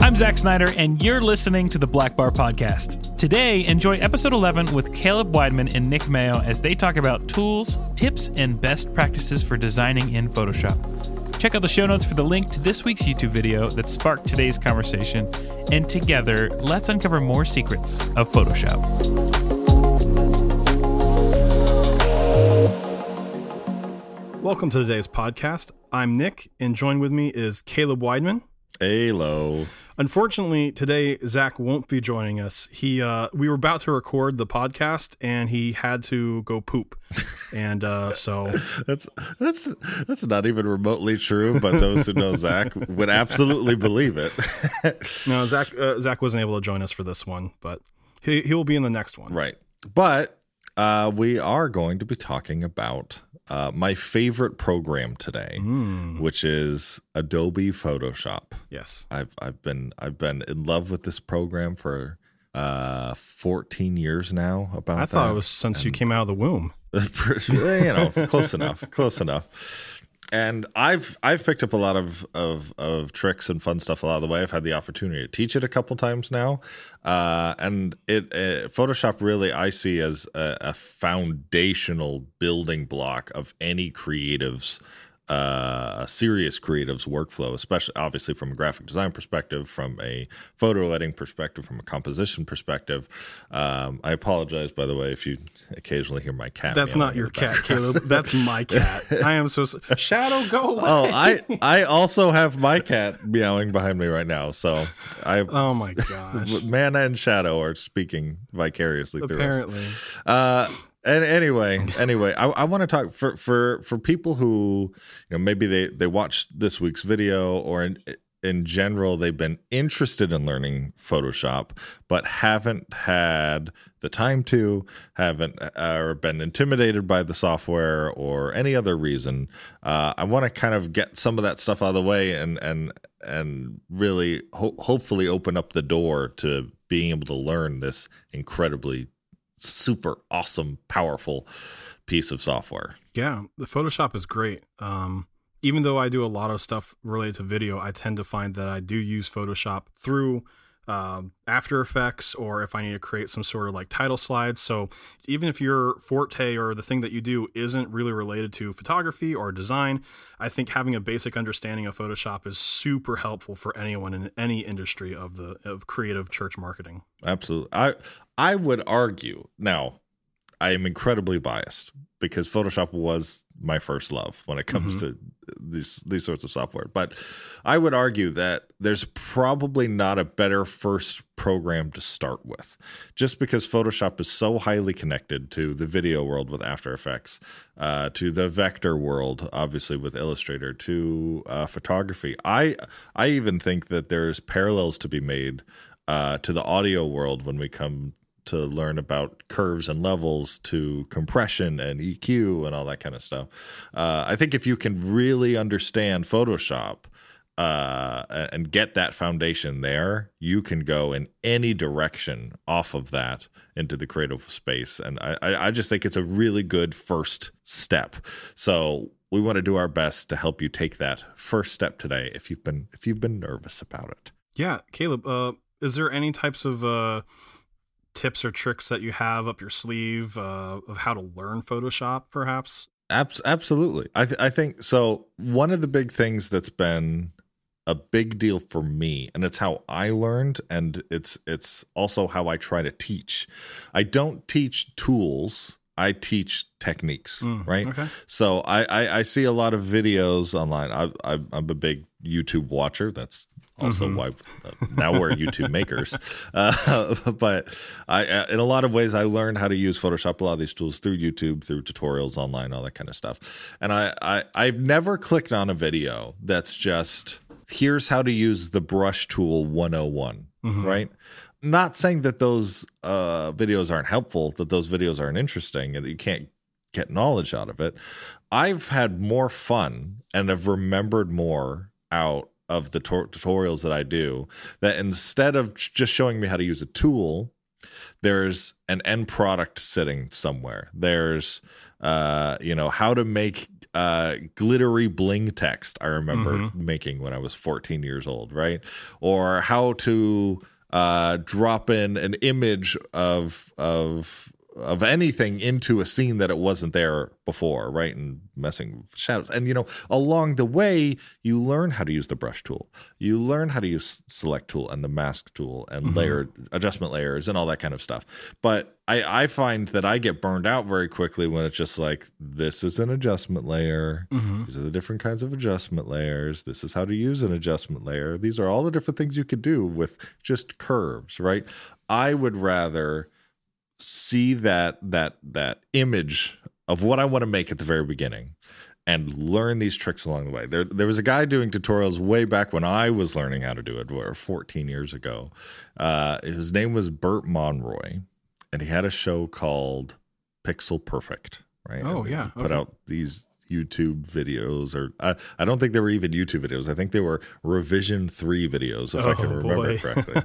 I'm Zack Snyder, and you're listening to the Blackbar Podcast. Today, enjoy episode 11 with Caleb Weidman and Nick Mayo as they talk about tools, tips, and best practices for designing in Photoshop. Check out the show notes for the link to this week's YouTube video that sparked today's conversation, and together, let's uncover more secrets of Photoshop. Welcome to today's podcast. I'm Nick, and joined with me is Caleb Weidman. Halo. Unfortunately, today Zach won't be joining us. He uh, we were about to record the podcast, and he had to go poop, and uh, so That's that's that's not even remotely true, but those who know Zach would absolutely believe it. no, Zach uh, Zack wasn't able to join us for this one, but he he will be in the next one. right. But uh, we are going to be talking about uh, my favorite program today, which is Adobe Photoshop. Yes. I've I've been I've been in love with this program for uh 14 years now about I thought that. it was since you came out of the womb. you know, close enough, close enough. And I've I've picked up a lot of, of of tricks and fun stuff along the way. I've had the opportunity to teach it a couple times now, uh, and it Photoshop really I see as a, a foundational building block of any creatives uh, a serious creatives workflow, especially obviously from a graphic design perspective, from a photo editing perspective, from a composition perspective. Um, I apologize, by the way, if you occasionally hear my cat. That's not your cat. Caleb. That's my cat. I am so Shadow. Go away. Oh, I I also have my cat meowing behind me right now. So I Oh my gosh. man and shadow are speaking vicariously through us. Apparently. Uh, and anyway, anyway, I, I want to talk for for for people who you know maybe they they watched this week's video or in in general they've been interested in learning Photoshop but haven't had the time to haven't uh, or been intimidated by the software or any other reason. Uh, I want to kind of get some of that stuff out of the way and and and really ho- hopefully open up the door to being able to learn this incredibly super awesome, powerful piece of software. Yeah, the Photoshop is great. Um, even though I do a lot of stuff related to video, I tend to find that I do use Photoshop through um, After Effects or if I need to create some sort of like title slides. So even if your forte or the thing that you do isn't really related to photography or design, I think having a basic understanding of Photoshop is super helpful for anyone in any industry of the of creative church marketing. Absolutely. I I would argue now I am incredibly biased because Photoshop was my first love when it comes to these these sorts of software. But I would argue that there's probably not a better first program to start with, just because Photoshop is so highly connected to the video world with After Effects, uh, to the vector world, obviously with Illustrator, to uh, photography. I I even think that there's parallels to be made uh, to the audio world when we come to learn about curves and levels to compression and EQ and all that kind of stuff. Uh, I think if you can really understand Photoshop uh, and get that foundation there, you can go in any direction off of that into the creative space. And I, I just think it's a really good first step. So we want to do our best to help you take that first step today if you've been if you've been nervous about it. Yeah, Caleb, uh, is there any types of uh, tips or tricks that you have up your sleeve uh, of how to learn Photoshop, perhaps? Abs- absolutely. I th- I think so. One of the big things that's been a big deal for me, and it's how I learned, and it's it's also how I try to teach. I don't teach tools. I teach techniques, Mm, right? okay. So I, I I see a lot of videos online. I, I I'm a big YouTube watcher. That's also Mhm. why uh, now we're YouTube makers. Uh, but I, uh, in a lot of ways, I learned how to use Photoshop, a lot of these tools through YouTube, through tutorials online, all that kind of stuff. And I, I I've never clicked on a video that's just here's how to use the brush tool 101, Mhm. right? Not saying that those uh, videos aren't helpful, that those videos aren't interesting, and that you can't get knowledge out of it. I've had more fun and have remembered more out of the tor- tutorials that I do that instead of just showing me how to use a tool, there's an end product sitting somewhere. There's uh, you know, how to make uh, glittery bling text I remember Mm-hmm. making when I was 14 years old, right? Or how to uh, drop in an image of of of anything into a scene that it wasn't there before, right? And messing with shadows. And you know, along the way, you learn how to use the brush tool. You learn how to use select tool and the mask tool and mm-hmm. layer adjustment layers and all that kind of stuff. But I, I find that I get burned out very quickly when it's just like this is an adjustment layer. Mm-hmm. These are the different kinds of adjustment layers. This is how to use an adjustment layer. These are all the different things you could do with just curves, right? I would rather see that that that image of what I want to make at the very beginning and learn these tricks along the way. There there was a guy doing tutorials way back when I was learning how to do it, or 14 years ago. Uh, his name was Bert Monroy, and he had a show called Pixel Perfect. Right? Oh, And yeah. put Okay. out these YouTube videos, or I, I don't think they were even YouTube videos. I think they were Revision3 videos, if I can Oh, remember boy. correctly.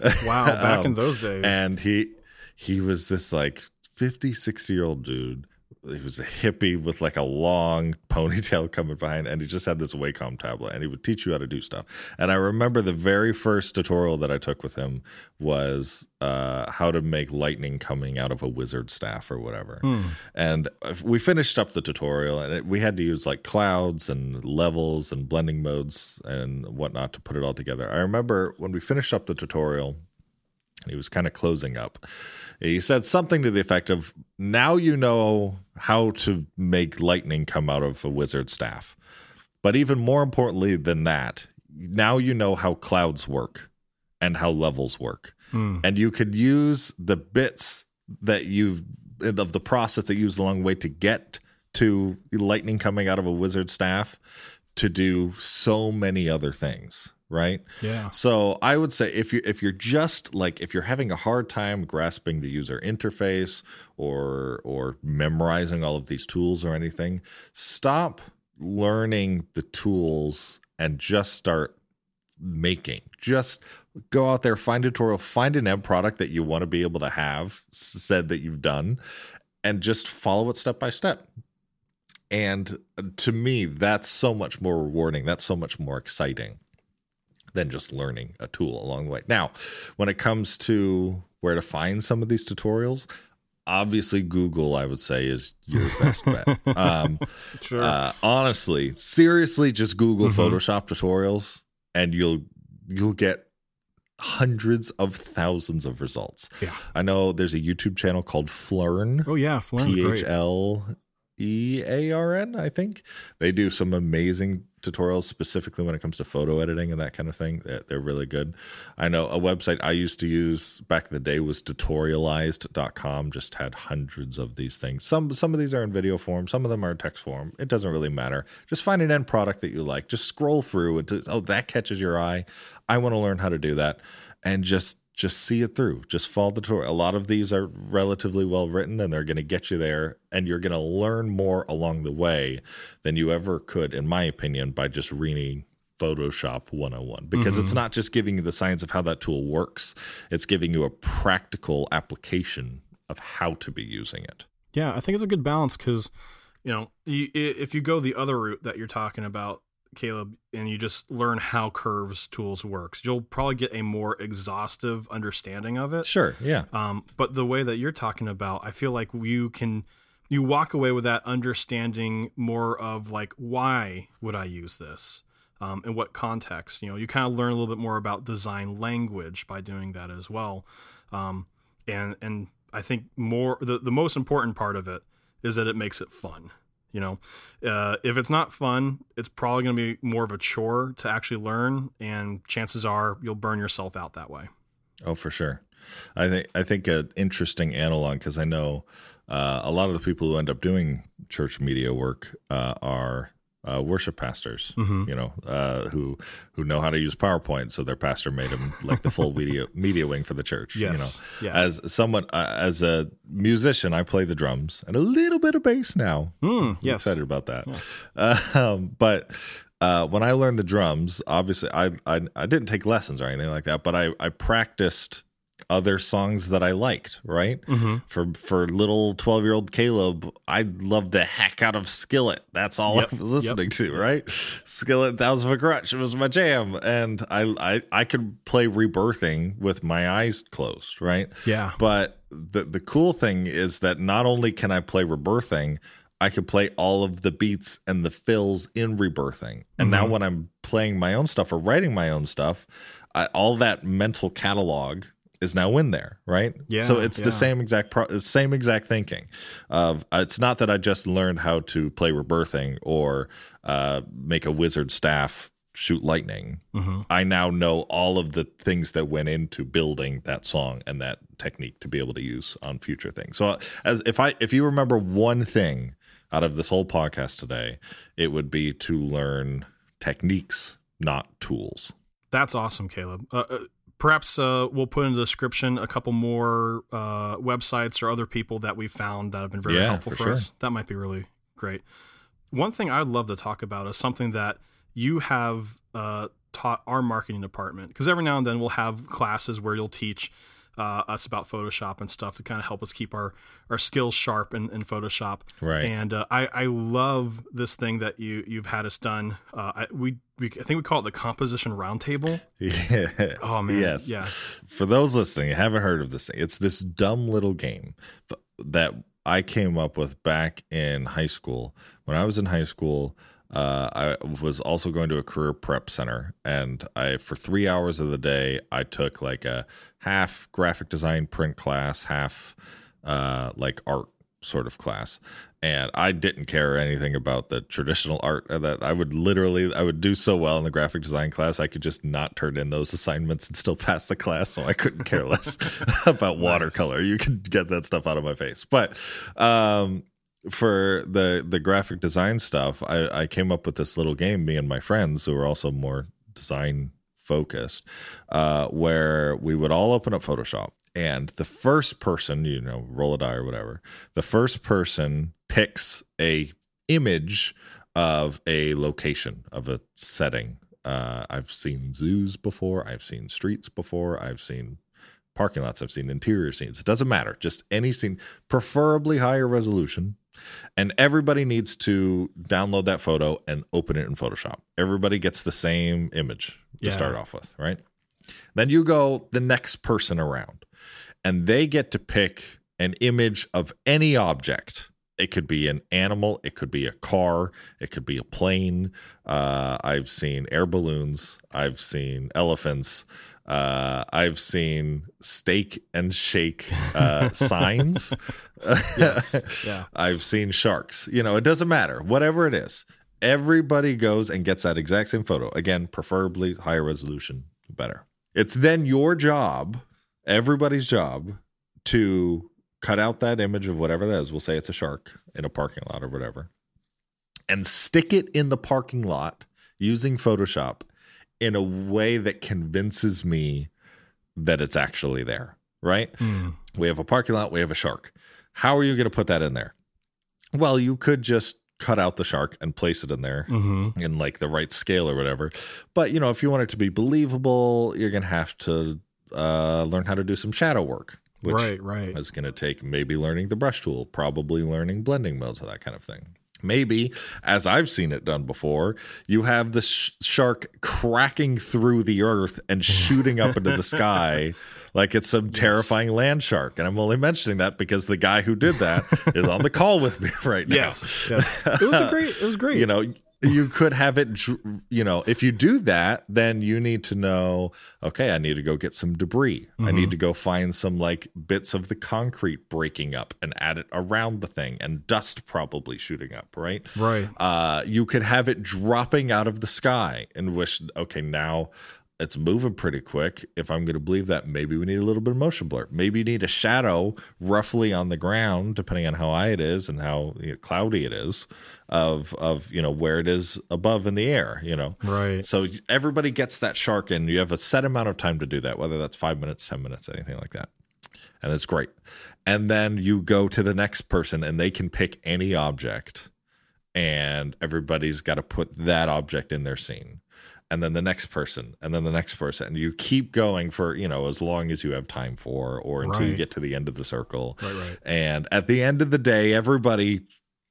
Wow, back in Um, those days. and he he was this like 56 year old dude. He was a hippie with like a long ponytail coming behind and he just had this wacom tablet and he would teach you how to do stuff. And i remember the very first tutorial that i took with him was uh, how to make lightning coming out of a wizard staff or whatever. And we finished up the tutorial and it, we had to use like clouds and levels and blending modes and whatnot to put it all together. I remember when we finished up the tutorial he was kind of closing up. He said something to the effect of, Now you know how to make lightning come out of a wizard staff. But even more importantly than that, now you know how clouds work and how levels work. Hmm. And you could use the bits that you've of the process that you used along the way to get to lightning coming out of a wizard staff to do so many other things, right? Yeah. So I would say if you if you're just like if you're having a hard time grasping the user interface or or memorizing all of these tools or anything, stop learning the tools and just start making. Just go out there, find a tutorial, find an end product that you want to be able to have said that you've done, and just follow it step by step. And uh, to me, that's so much more rewarding. That's so much more exciting than just learning a tool along the way. Now, when it comes to where to find some of these tutorials, obviously Google, I would say, is your best bet. Um, Sure. uh, honestly, seriously, just Google Photoshop tutorials, and you'll you'll get hundreds of thousands of results. Yeah. I know there's a YouTube channel called Phlearn. oh yeah, Phlearn's P great. H L E A R N, I think. They do some amazing tutorials specifically when it comes to photo editing and that kind of thing. They're, really good. I know a website I used to use back in the day was tutorialized.com, just had hundreds of these things. Some some of these are in video form, some of them are in text form. It doesn't really matter. Just find an end product that you like. Just scroll through and oh that catches your eye. I want to learn how to do that and just just see it through. Just follow the tutorial. A lot of these are relatively well written and they're going to get you there and you're going to learn more along the way than you ever could, in my opinion, by just reading Photoshop 101 because it's mm-hmm. not just giving you the science of how that tool works, it's giving you a practical application of how to be using it. Yeah, I think it's a good balance because, you know, if you go the other route that you're talking about, Caleb, and you just learn how curves tools works, you'll probably get a more exhaustive understanding of it. Sure. Yeah. Um, but the way that you're talking about, I feel like you can you walk away with that understanding more of like why would I use this, um, in what context. You know, you kind of learn a little bit more about design language by doing that as well. Um, and and I think more the the most important part of it is that it makes it fun. You know, uh, if it's not fun, it's probably going to be more of a chore to actually learn, and chances are you'll burn yourself out that way. Oh, for sure. I think I think an interesting analog because I know uh, a lot of the people who end up doing church media work uh, are uh, worship pastors. You know, uh, who who know how to use PowerPoint, so their pastor made them like the full media media wing for the church. Yes. You know, Yeah. as someone uh, as a musician, I play the drums and a little bit of bass now. Mm, I'm yes. excited about that. Um, but uh, when I learned the drums, obviously I, I I didn't take lessons or anything like that, but I I practiced other songs that I liked, right? Mm-hmm. For for little 12-year-old Caleb, I loved the heck out of Skillet. That's all Yep, I was listening to, right? Skillet Thousand Foot Krutch It was my jam. And I, I I could play rebirthing with my eyes closed, right? Yeah. But the the cool thing is that not only can I play rebirthing, I could play all of the beats and the fills in rebirthing. And now when I'm playing my own stuff or writing my own stuff, I, all that mental catalog is now in there, right? Yeah, So it's yeah. the same exact pro- same exact thinking. Of uh, it's not that I just learned how to play rebirthing or uh, make a wizard staff shoot lightning. Mm-hmm. I now know all of the things that went into building that song and that technique to be able to use on future things. So uh, as if I if you remember one thing out of this whole podcast today, it would be to learn techniques, not tools. That's awesome, Caleb. Uh, uh, perhaps uh, we'll put in the description a couple more uh, websites or other people that we've found that have been very Yeah, helpful for for, sure. us. That might be really great. One thing I'd love to talk about is something that you have uh, taught our marketing department because every now and then we'll have classes where you'll teach uh, us about Photoshop and stuff to kind of help us keep our, our skills sharp in, in Photoshop. Right. And uh, I, I love this thing that you you've had us done. Uh, I, we, we I think we call it the composition roundtable. Yeah. Oh man, Yes. yeah, For those listening, you haven't heard of this thing. It's this dumb little game that I came up with back in high school. When I was in high school, uh, I was also going to a career prep center, and I for three hours of the day I took like a half graphic design print class, half uh, like art sort of class. And i didn't care anything about the traditional art that. I would literally i would do so well in the graphic design class i could just not turn in those assignments and still pass the class so i couldn't care less about watercolor. You could get that stuff out of my face. But um for the the graphic design stuff i i came up with this little game me and my friends who were also more design focused uh where we would all open up photoshop and the first person you know roll a die or whatever the first person picks a image of a location of a setting. Uh i've seen zoos before i've seen streets before i've seen parking lots i've seen interior scenes. It doesn't matter just any scene preferably higher resolution and everybody needs to download that photo and open it in Photoshop. Everybody gets the same image to Yeah. start off with, right? Then you go the next person around, and they get to pick an image of any object. It could be an animal, it could be a car, it could be a plane. Uh, I've seen air balloons, I've seen elephants, uh, I've seen steak and shake uh, signs. yes, yeah. I've seen sharks. You know, it doesn't matter. Whatever it is, everybody goes and gets that exact same photo. Again, preferably higher resolution, better. It's then your job, everybody's job, to cut out that image of whatever that is. We'll say it's a shark in a parking lot or whatever, and stick it in the parking lot using Photoshop in a way that convinces me that it's actually there. Right? Hmm. We have a parking lot, we have a shark. How are you going to put that in there? Well, you could just cut out the shark and place it in there Mm-hmm. in like the right scale or whatever. But, you know, if you want it to be believable, you're going to have to uh, learn how to do some shadow work, which Right, right. is going to take maybe learning the brush tool, probably learning blending modes that kind of thing. Maybe, as I've seen it done before, you have the sh- shark cracking through the earth and shooting up into the sky like it's some terrifying land shark. And I'm only mentioning that because the guy who did that is on the call with me right now. Yes, yes. It was a great. It was great. You know, you could have it, you know, if you do that, then you need to know, okay, I need to go get some debris. I need to go find some like bits of the concrete breaking up and add it around the thing and dust probably shooting up, right? Right. Uh, you could have it dropping out of the sky and wish, okay, now it's moving pretty quick. If I'm going to believe that, maybe we need a little bit of motion blur. Maybe you need a shadow roughly on the ground, depending on how high it is and how you know, cloudy it is, of of you know where it is above in the air. You know, Right. so everybody gets that shark and You have a set amount of time to do that, whether that's five minutes, ten minutes, anything like that, and it's great. And then you go to the next person, and they can pick any object, and everybody's got to put that object in their scene. And then the next person and then the next person and you keep going for you know as long as you have time for or until you get to the end of the circle. Right, right. and at the end of the day everybody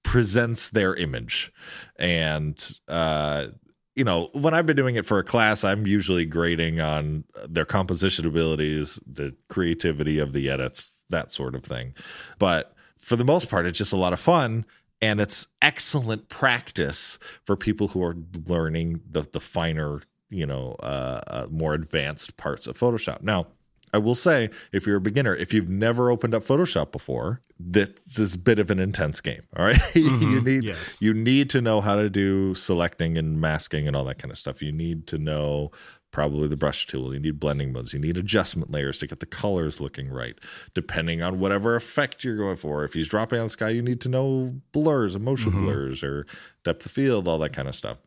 presents their image. And uh you know when i've been doing it for a class i'm usually grading on their composition abilities the creativity of the edits that sort of thing. But for the most part it's just a lot of fun and it's excellent practice for people who are learning the the finer you know uh, uh more advanced parts of photoshop now I will say, if you're a beginner, if you've never opened up Photoshop before, this is a bit of an intense game. All right? you need yes. you need to know how to do selecting and masking and all that kind of stuff. You need to know probably the brush tool. You need blending modes. You need adjustment layers to get the colors looking right, depending on whatever effect you're going for. If he's dropping on the sky, you need to know blurs and motion blurs or depth of field, all that kind of stuff.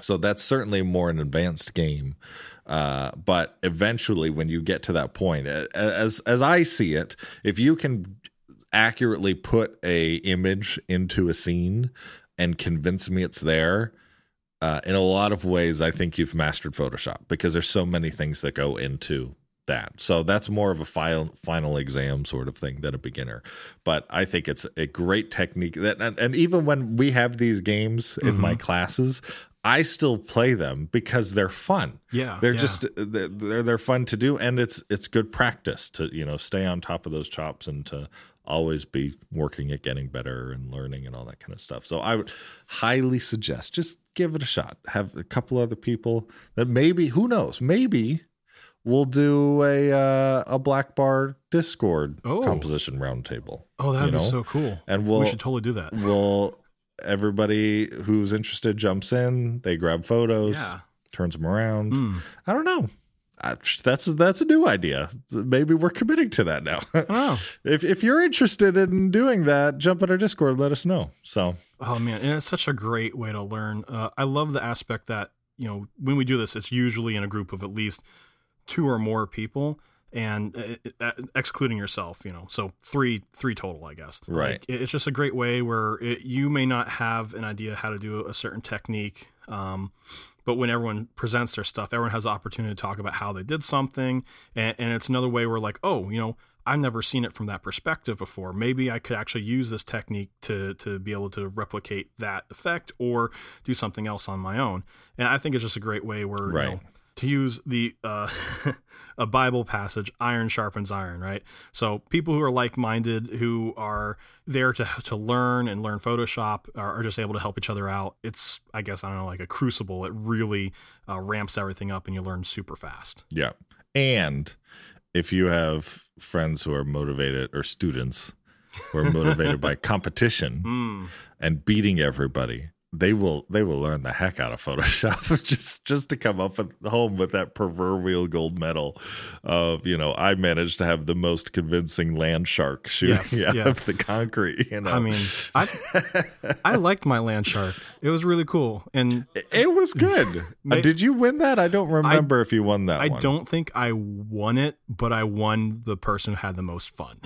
So that's certainly more an advanced game. Uh, but eventually, when you get to that point, as as I see it, if you can accurately put a image into a scene and convince me it's there, uh, in a lot of ways, I think you've mastered Photoshop because there's so many things that go into that. So that's more of a final final exam sort of thing than a beginner. But I think it's a great technique that and, and even when we have these games in my classes, I still play them because they're fun. Yeah, They're yeah. just they're they're fun to do and it's it's good practice to, you know, stay on top of those chops and to always be working at getting better and learning and all that kind of stuff. So I would highly suggest just give it a shot. Have a couple other people that maybe who knows, maybe we'll do a uh, a Blackbar discord Oh. composition roundtable Oh, that'd be know? so cool. and we'll we should totally do that. we'll everybody who's interested jumps in they grab photos Yeah. turns them around Hmm. i don't know I, that's that's a new idea maybe we're committing to that now I if if you're interested in doing that jump in our discord let us know so Oh man, and it's such a great way to learn. Uh, I love the aspect that you know when we do this, it's usually in a group of at least two or more people, and uh, uh, excluding yourself. You know, so three three total, I guess. Right. Like, it's just a great way where it, you may not have an idea how to do a certain technique. Um, but when everyone presents their stuff, everyone has the opportunity to talk about how they did something, and, and it's another way where like, oh, you know, I've never seen it from that perspective before. Maybe I could actually use this technique to to be able to replicate that effect or do something else on my own. And I think it's just a great way where you Right. know, to use the uh, a Bible passage, iron sharpens iron, right? So people who are like minded, who are there to to learn and learn Photoshop, are, are just able to help each other out. It's I guess I don't know, like a crucible. It really uh, ramps everything up, and you learn super fast. yeah and if you have friends who are motivated or students who are motivated by competition Mm. and beating everybody they will they will learn the heck out of photoshop just just to come up at home with that proverbial gold medal of you know i managed to have the most convincing land shark shooting Yes, out yeah. of the concrete you know I mean, I I liked my land shark. It was really cool, and it was good Uh, did you win that i don't remember if you won that I one don't think I won it, but I won the person who had the most fun.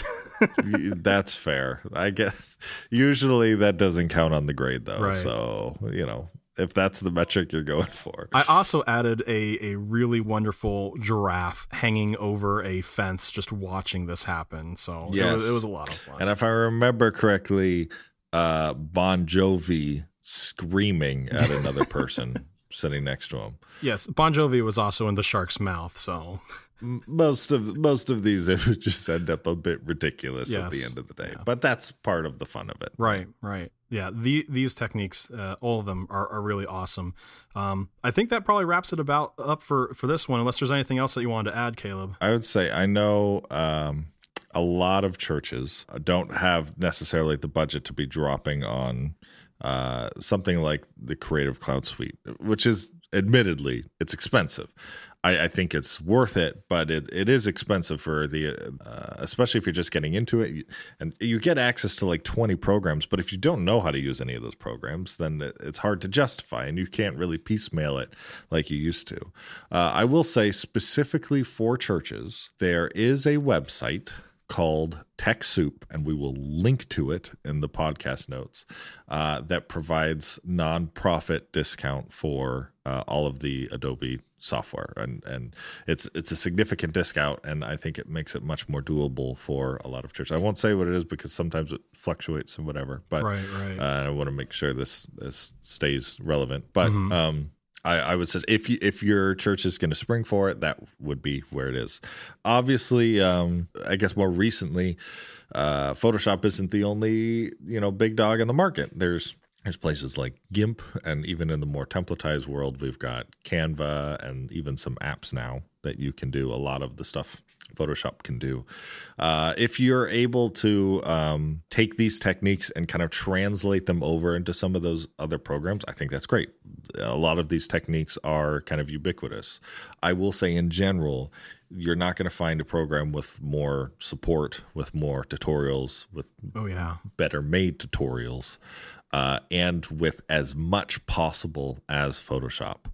that's fair i guess usually that doesn't count on the grade though Right. so you know if that's the metric you're going for I also added a, a really wonderful giraffe hanging over a fence, just watching this happen. So it, Yes. was, it was a lot of fun. And if I remember correctly, uh, Bon Jovi screaming at another person sitting next to him. yes, Bon Jovi was also in the shark's mouth. So Most of most of these images end up a bit ridiculous at the end of the day, Yeah. but that's part of the fun of it. right, right, yeah. The, these techniques, uh, all of them, are, are really awesome. Um, I think that probably wraps it about up for for this one. Unless there's anything else that you wanted to add, Caleb. I would say I know um, a lot of churches don't have necessarily the budget to be dropping on uh, something like the Creative Cloud Suite, which is admittedly it's expensive. I, I think it's worth it, but it, it is expensive for the, uh, especially if you're just getting into it, and you get access to like 20 programs. But if you don't know how to use any of those programs, then it, it's hard to justify, and you can't really piecemeal it like you used to. Uh, I will say specifically for churches, there is a website called TechSoup, and we will link to it in the podcast notes, uh, that provides nonprofit discount for uh, all of the Adobe software, and and it's it's a significant discount, and I think it makes it much more doable for a lot of churches. I won't say what it is because sometimes it fluctuates and whatever, but Right, right. uh, I want to make sure this this stays relevant. But um, I, I would say if you if your church is going to spring for it, that would be where it is. Obviously, um, I guess more recently, uh, Photoshop isn't the only you know big dog in the market. There's there's places like GIMP, and even in the more templatized world, we've got Canva and even some apps now that you can do a lot of the stuff Photoshop can do. Uh, if you're able to um, take these techniques and kind of translate them over into some of those other programs, I think that's great. A lot of these techniques are kind of ubiquitous. I will say, in general, you're not going to find a program with more support, with more tutorials, with Oh yeah. better made tutorials uh, and with as much possible as Photoshop.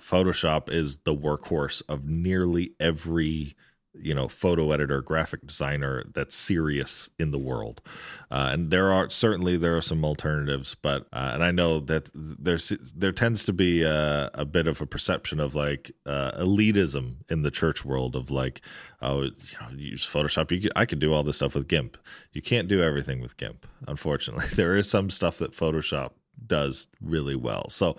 Photoshop is the workhorse of nearly every you know photo editor graphic designer that's serious in the world. Uh, and there are certainly there are some alternatives but uh, and i know that there's there tends to be a, a bit of a perception of like uh, elitism in the church world of like oh you know you use photoshop you i could do all this stuff with gimp. You can't do everything with gimp unfortunately. There is some stuff that photoshop does really well. So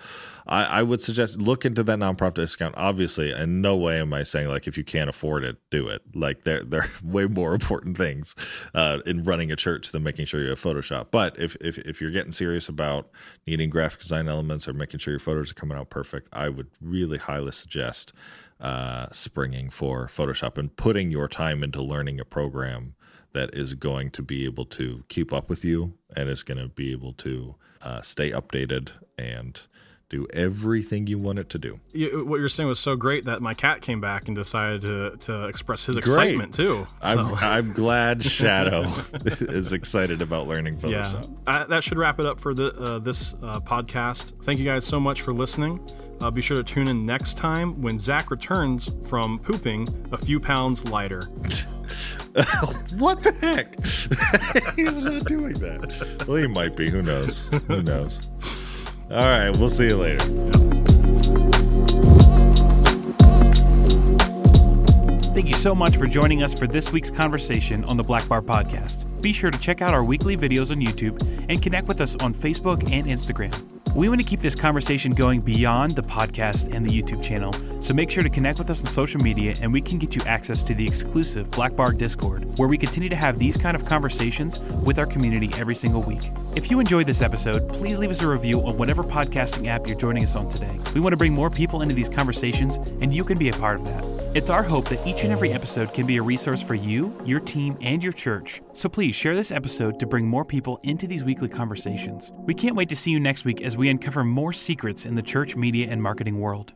I, I, would suggest look into that nonprofit discount. Obviously, in no way am I saying like if you can't afford it, do it. Like there there are way more important things uh, in running a church than making sure you have Photoshop. But if, if if you're getting serious about needing graphic design elements or making sure your photos are coming out perfect, I would really highly suggest uh, springing for Photoshop and putting your time into learning a program that is going to be able to keep up with you and is going to be able to uh, stay updated and do everything you want it to do. You, what you're saying was so great that my cat came back and decided to, to express his excitement too. I'm, I'm glad Shadow is excited about learning yeah, Photoshop. uh, that should wrap it up for the, uh, this uh, podcast. Thank you guys so much for listening. Uh, be sure to tune in next time when Zach returns from pooping a few pounds lighter. what the heck? He's not doing that. Well, he might be. Who knows? Who knows? All right. We'll see you later. Thank you so much for joining us for this week's conversation on the Blackbar Podcast. Be sure to check out our weekly videos on YouTube and connect with us on Facebook and Instagram. We want to keep this conversation going beyond the podcast and the YouTube channel, so make sure to connect with us on social media and we can get you access to the exclusive Blackbar Discord, where we continue to have these kind of conversations with our community every single week. If you enjoyed this episode, please leave us a review on whatever podcasting app you're joining us on today. We want to bring more people into these conversations, and you can be a part of that. It's our hope that each and every episode can be a resource for you, your team, and your church. So please share this episode to bring more people into these weekly conversations. We can't wait to see you next week as we uncover more secrets in the church, media, and marketing world.